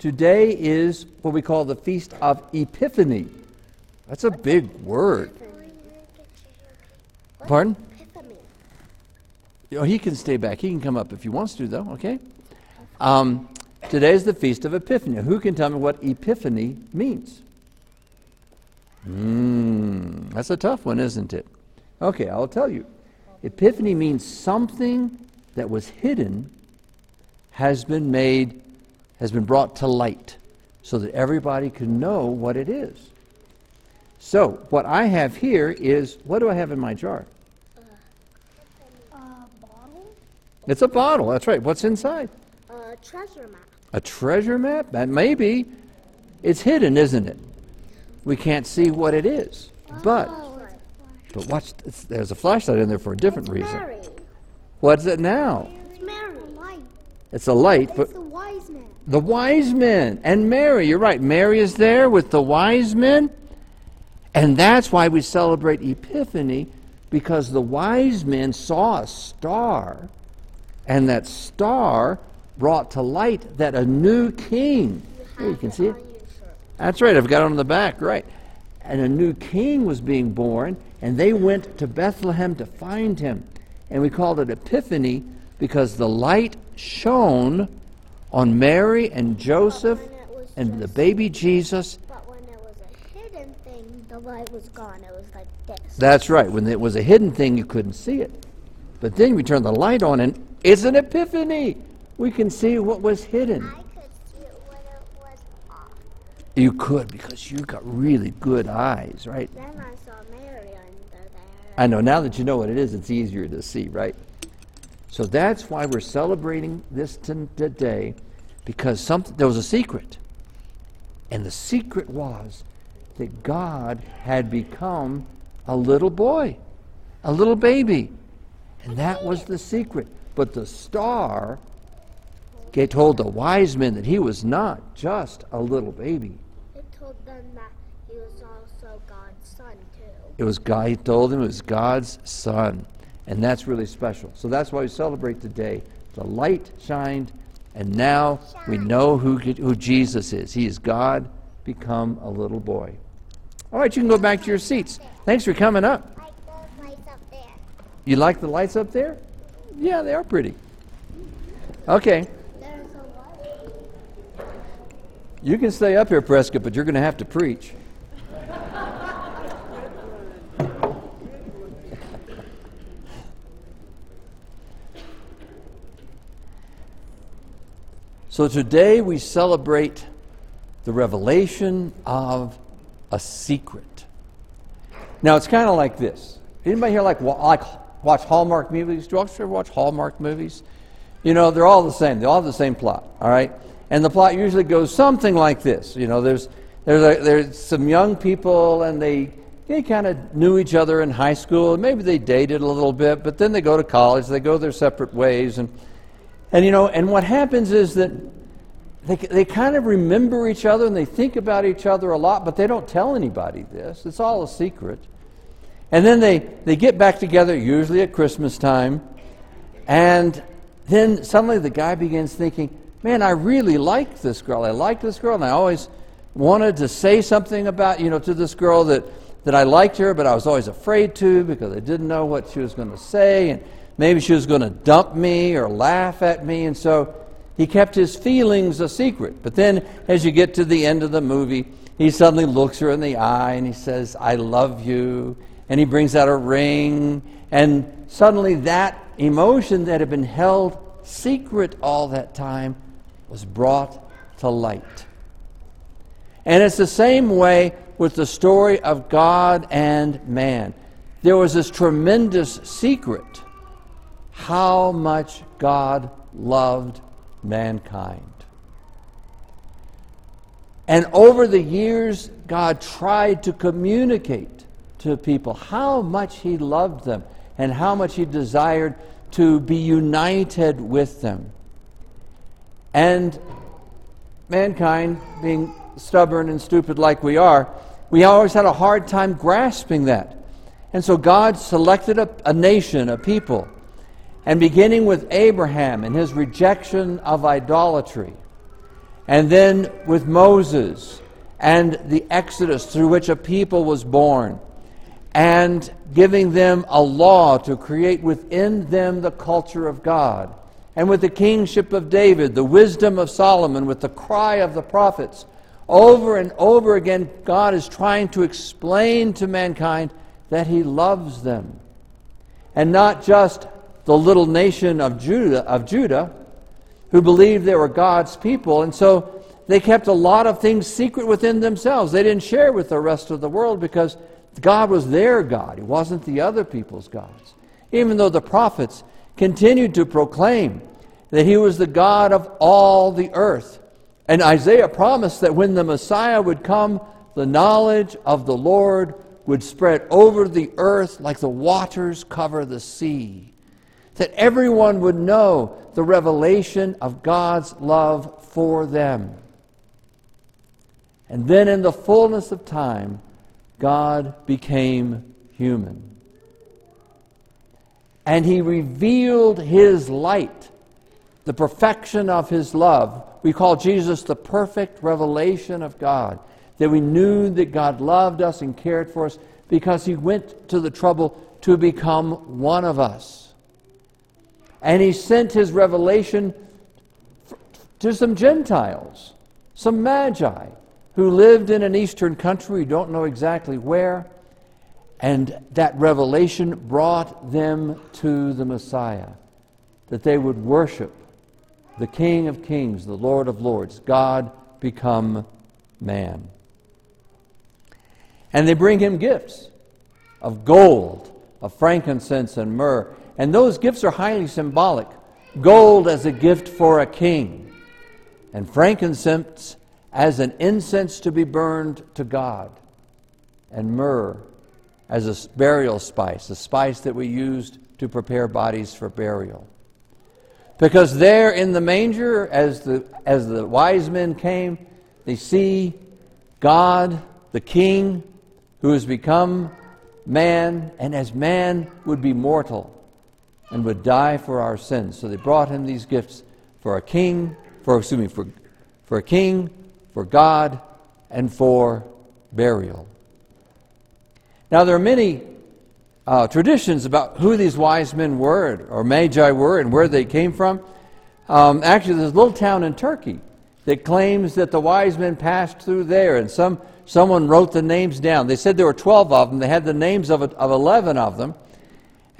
Today is what we call the Feast of Epiphany. That's a big word. Pardon? Oh, he can stay back. He can come up if he wants to, though, okay? Um, today is the Feast of Epiphany. Who can tell me what Epiphany means? Mmm, that's a tough one, isn't it? Okay, I'll tell you. Epiphany means something that was hidden has been made, has been brought to light so that everybody can know what it is. So, what I have here is what do I have in my jar? A bottle? It's a bottle, that's right. What's inside? A treasure map. A treasure map? That may be. It's hidden, isn't it? We can't see what it is. But, Oh, but watch, it's- there's a flashlight in there for a different it's reason. Mary. What's it now? It's Mary. It's a light, but the wise man. the wise men and Mary, you're right. Mary is there with the wise men. And that's why we celebrate Epiphany, because the wise men saw a star, and that star brought to light that a new king. Here, you can see it. On your shirt. That's right, I've got it on the back, right. And a new king was being born, and they went to Bethlehem to find him. And we called it Epiphany because the light shone on Mary and Joseph and the baby Jesus. But when it was a hidden thing, the light was gone. It was like this. That's right, when it was a hidden thing, you couldn't see it. But then we turn the light on, and it's an epiphany. We can see what was hidden. I could see it when it was off. You could because you got really good eyes, right? Then I saw Mary under there. I know now that you know what it is, it's easier to see, right? So that's why we're celebrating this t- today, because something there was a secret, and the secret was that God had become a little boy, a little baby, and that was the secret. But the star told the wise men that he was not just a little baby. It told them that he was also God's son too. It was God, he told them it was God's son. And that's really special. So that's why we celebrate today. The light shined, and now we know who, who Jesus is. He is God become a little boy. All right, you can go back to your seats. Thanks for coming up. Like those lights up there. You like the lights up there? Yeah, they are pretty. Okay, There's a light. you can stay up here, Prescott, but you're going to have to preach. So today we celebrate the revelation of a secret. Now it's kind of like this. Anybody here like like watch Hallmark movies? Do you ever watch Hallmark movies? You know, they're all the same. They all have the same plot. All right, and the plot usually goes something like this. You know, there's there's a, there's some young people and they they kind of knew each other in high school. Maybe they dated a little bit, but then they go to college. They go their separate ways and and you know, and what happens is that they, they kind of remember each other and they think about each other a lot, but they don't tell anybody this. It's all a secret. And then they, they get back together, usually at Christmas time, and then suddenly the guy begins thinking, man, I really like this girl. I like this girl, and I always wanted to say something about, you know, to this girl that, that I liked her, but I was always afraid to because I didn't know what she was going to say, and maybe she was going to dump me or laugh at me, and so he kept his feelings a secret. But then, as you get to the end of the movie, he suddenly looks her in the eye and he says, I love you. And he brings out a ring. And suddenly, that emotion that had been held secret all that time was brought to light. And it's the same way with the story of God and man. There was this tremendous secret how much God loved mankind. And over the years, God tried to communicate to people how much He loved them and how much He desired to be united with them. And mankind, being stubborn and stupid like we are, we always had a hard time grasping that. And so God selected a, a nation, a people, and beginning with Abraham and his rejection of idolatry, And then with Moses and the Exodus through which a people was born, and giving them a law to create within them the culture of God. And with the kingship of David, the wisdom of Solomon, with the cry of the prophets, over and over again, God is trying to explain to mankind that He loves them. And not just the little nation of Judah, of Judah who believed they were God's people. And so they kept a lot of things secret within themselves. They didn't share with the rest of the world because God was their God. He wasn't the other people's gods. Even though the prophets continued to proclaim that He was the God of all the earth. And Isaiah promised that when the Messiah would come, the knowledge of the Lord would spread over the earth like the waters cover the sea. That everyone would know the revelation of God's love for them. And then, in the fullness of time, God became human. And he revealed his light, the perfection of his love. We call Jesus the perfect revelation of God. That we knew that God loved us and cared for us because he went to the trouble to become one of us. And he sent his revelation to some Gentiles, some magi who lived in an eastern country, we don't know exactly where, and that revelation brought them to the Messiah, that they would worship the King of Kings, the Lord of Lords, God become man. And they bring him gifts of gold, of frankincense, and myrrh. And those gifts are highly symbolic. Gold as a gift for a king, and frankincense as an incense to be burned to God, and myrrh as a burial spice, a spice that we used to prepare bodies for burial. Because there in the manger, as the, as the wise men came, they see God, the King, who has become man, and as man would be mortal and would die for our sins. So they brought him these gifts for a king, for excuse me, for, for a king, for God, and for burial. Now, there are many uh, traditions about who these wise men were, or magi were, and where they came from. Um, actually, there's a little town in Turkey that claims that the wise men passed through there, and some, someone wrote the names down. They said there were 12 of them. They had the names of, of 11 of them,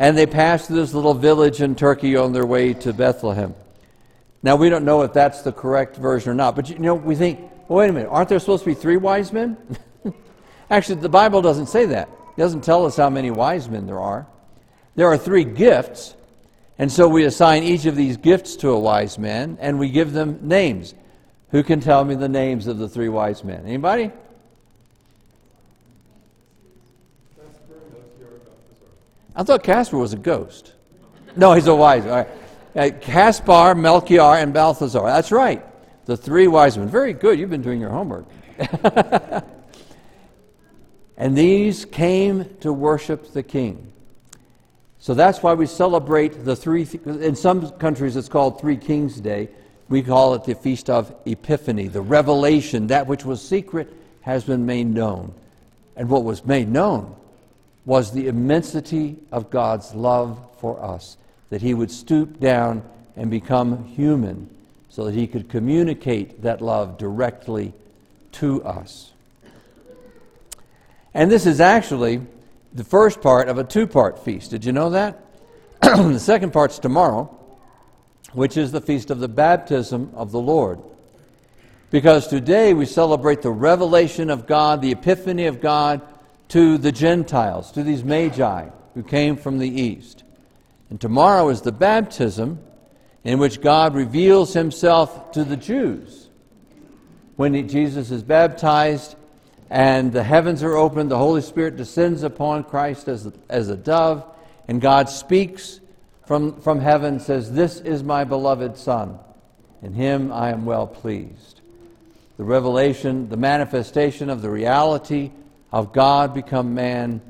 and they passed through this little village in Turkey on their way to Bethlehem. Now, we don't know if that's the correct version or not, but you know, we think, well, wait a minute, aren't there supposed to be three wise men? Actually, the Bible doesn't say that. It doesn't tell us how many wise men there are. There are three gifts, and so we assign each of these gifts to a wise man, and we give them names. Who can tell me the names of the three wise men? Anybody? I thought Casper was a ghost. No, he's a wise. All right. Uh, Caspar, Melchior, and Balthazar. That's right. The three wise men. Very good. You've been doing your homework. and these came to worship the king. So that's why we celebrate the three, in some countries it's called Three Kings Day. We call it the Feast of Epiphany, the revelation, that which was secret has been made known. And what was made known was the immensity of God's love for us, that He would stoop down and become human so that he could communicate that love directly to us. And this is actually the first part of a two part feast. Did you know that? the second part's tomorrow, which is the feast of the baptism of the Lord. Because today we celebrate the revelation of God, the epiphany of God to the Gentiles, to these magi who came from the east. And tomorrow is the baptism in which God reveals himself to the Jews. When he, Jesus is baptized and the heavens are opened, the Holy Spirit descends upon Christ as, as a dove, and God speaks from, from heaven, says, This is my beloved Son. In him I am well pleased. The revelation, the manifestation of the reality of God become man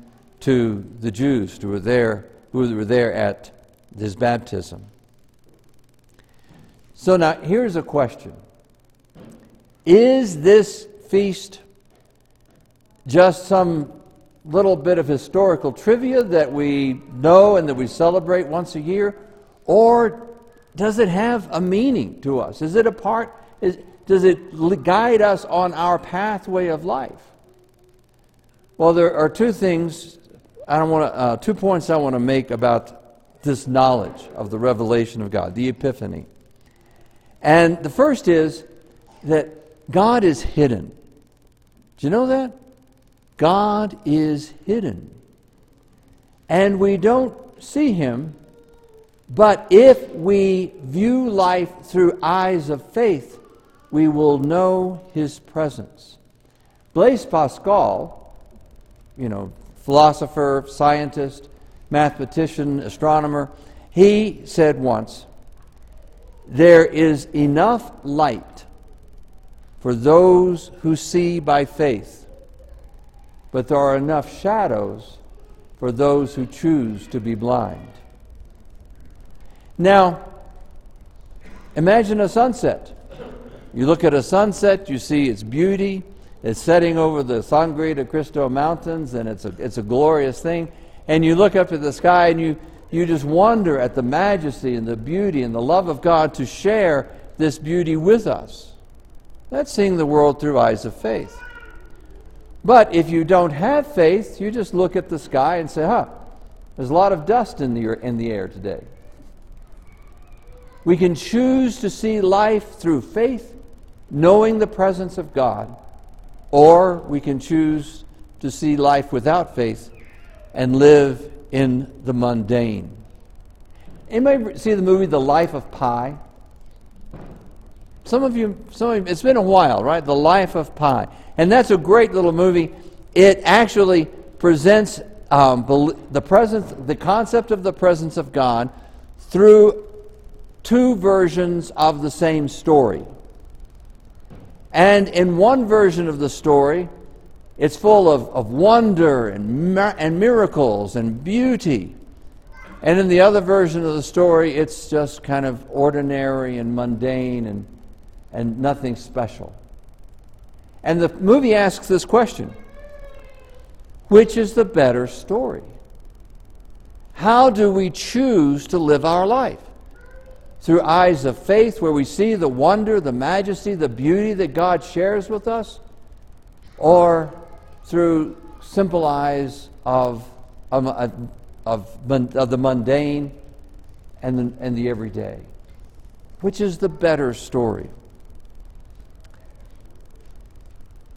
to the Jews who were there, who were there at his baptism. So now here's a question Is this feast just some little bit of historical trivia that we know and that we celebrate once a year? Or does it have a meaning to us? Is it a part, is, does it guide us on our pathway of life? Well, there are two things I don't want to, uh, two points I want to make about this knowledge of the revelation of God, the epiphany. And the first is that God is hidden. Do you know that? God is hidden. And we don't see him, but if we view life through eyes of faith, we will know his presence. Blaise Pascal, you know, philosopher, scientist, mathematician, astronomer, he said once, There is enough light for those who see by faith but there are enough shadows for those who choose to be blind. Now, imagine a sunset. You look at a sunset, you see its beauty. It's setting over the Sangre de Cristo Mountains, and it's a, it's a glorious thing. And you look up at the sky and you, you just wonder at the majesty and the beauty and the love of God to share this beauty with us. That's seeing the world through eyes of faith. But if you don't have faith, you just look at the sky and say, huh, there's a lot of dust in the, in the air today. We can choose to see life through faith, knowing the presence of God, or we can choose to see life without faith and live in the mundane. Anybody see the movie The Life of Pi? Some of you, some of you, it's been a while, right? The Life of Pi. And that's a great little movie. It actually presents um, the presence, the concept of the presence of God through two versions of the same story. And in one version of the story, it's full of, of wonder and, and miracles and beauty. And in the other version of the story, it's just kind of ordinary and mundane and, and nothing special. And the movie asks this question Which is the better story? How do we choose to live our life? Through eyes of faith, where we see the wonder, the majesty, the beauty that God shares with us? Or through simple eyes of, of, of, of the mundane and the, and the everyday? Which is the better story?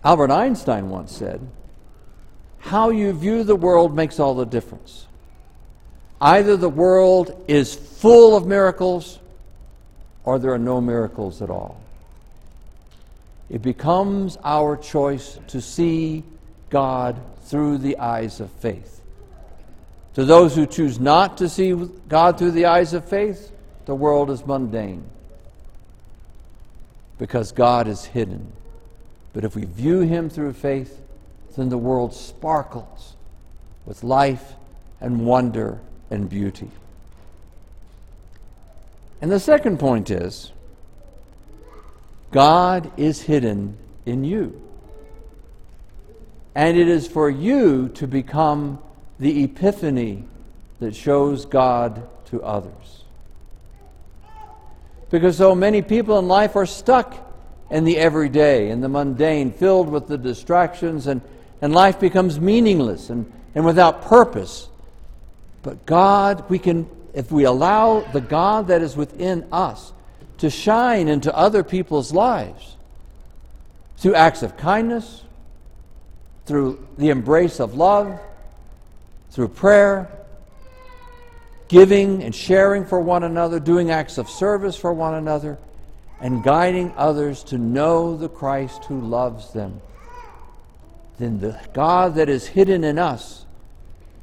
Albert Einstein once said, How you view the world makes all the difference. Either the world is full of miracles or there are no miracles at all. It becomes our choice to see God through the eyes of faith. To those who choose not to see God through the eyes of faith, the world is mundane because God is hidden. But if we view him through faith, then the world sparkles with life and wonder and beauty. And the second point is God is hidden in you. And it is for you to become the epiphany that shows God to others. Because so many people in life are stuck in the everyday in the mundane, filled with the distractions, and, and life becomes meaningless and, and without purpose. But God, we can, if we allow the God that is within us to shine into other people's lives through acts of kindness, through the embrace of love, through prayer, giving and sharing for one another, doing acts of service for one another and guiding others to know the Christ who loves them, then the God that is hidden in us,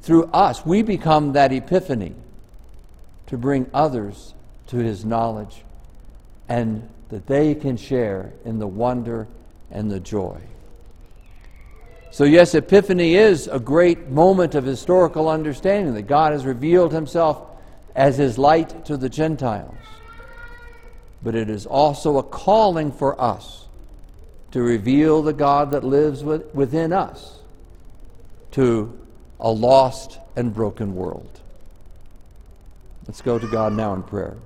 through us, we become that epiphany to bring others to his knowledge and that they can share in the wonder and the joy. So, yes, Epiphany is a great moment of historical understanding that God has revealed himself as his light to the Gentiles but it is also a calling for us to reveal the God that lives within us to a lost and broken world. Let's go to God now in prayer.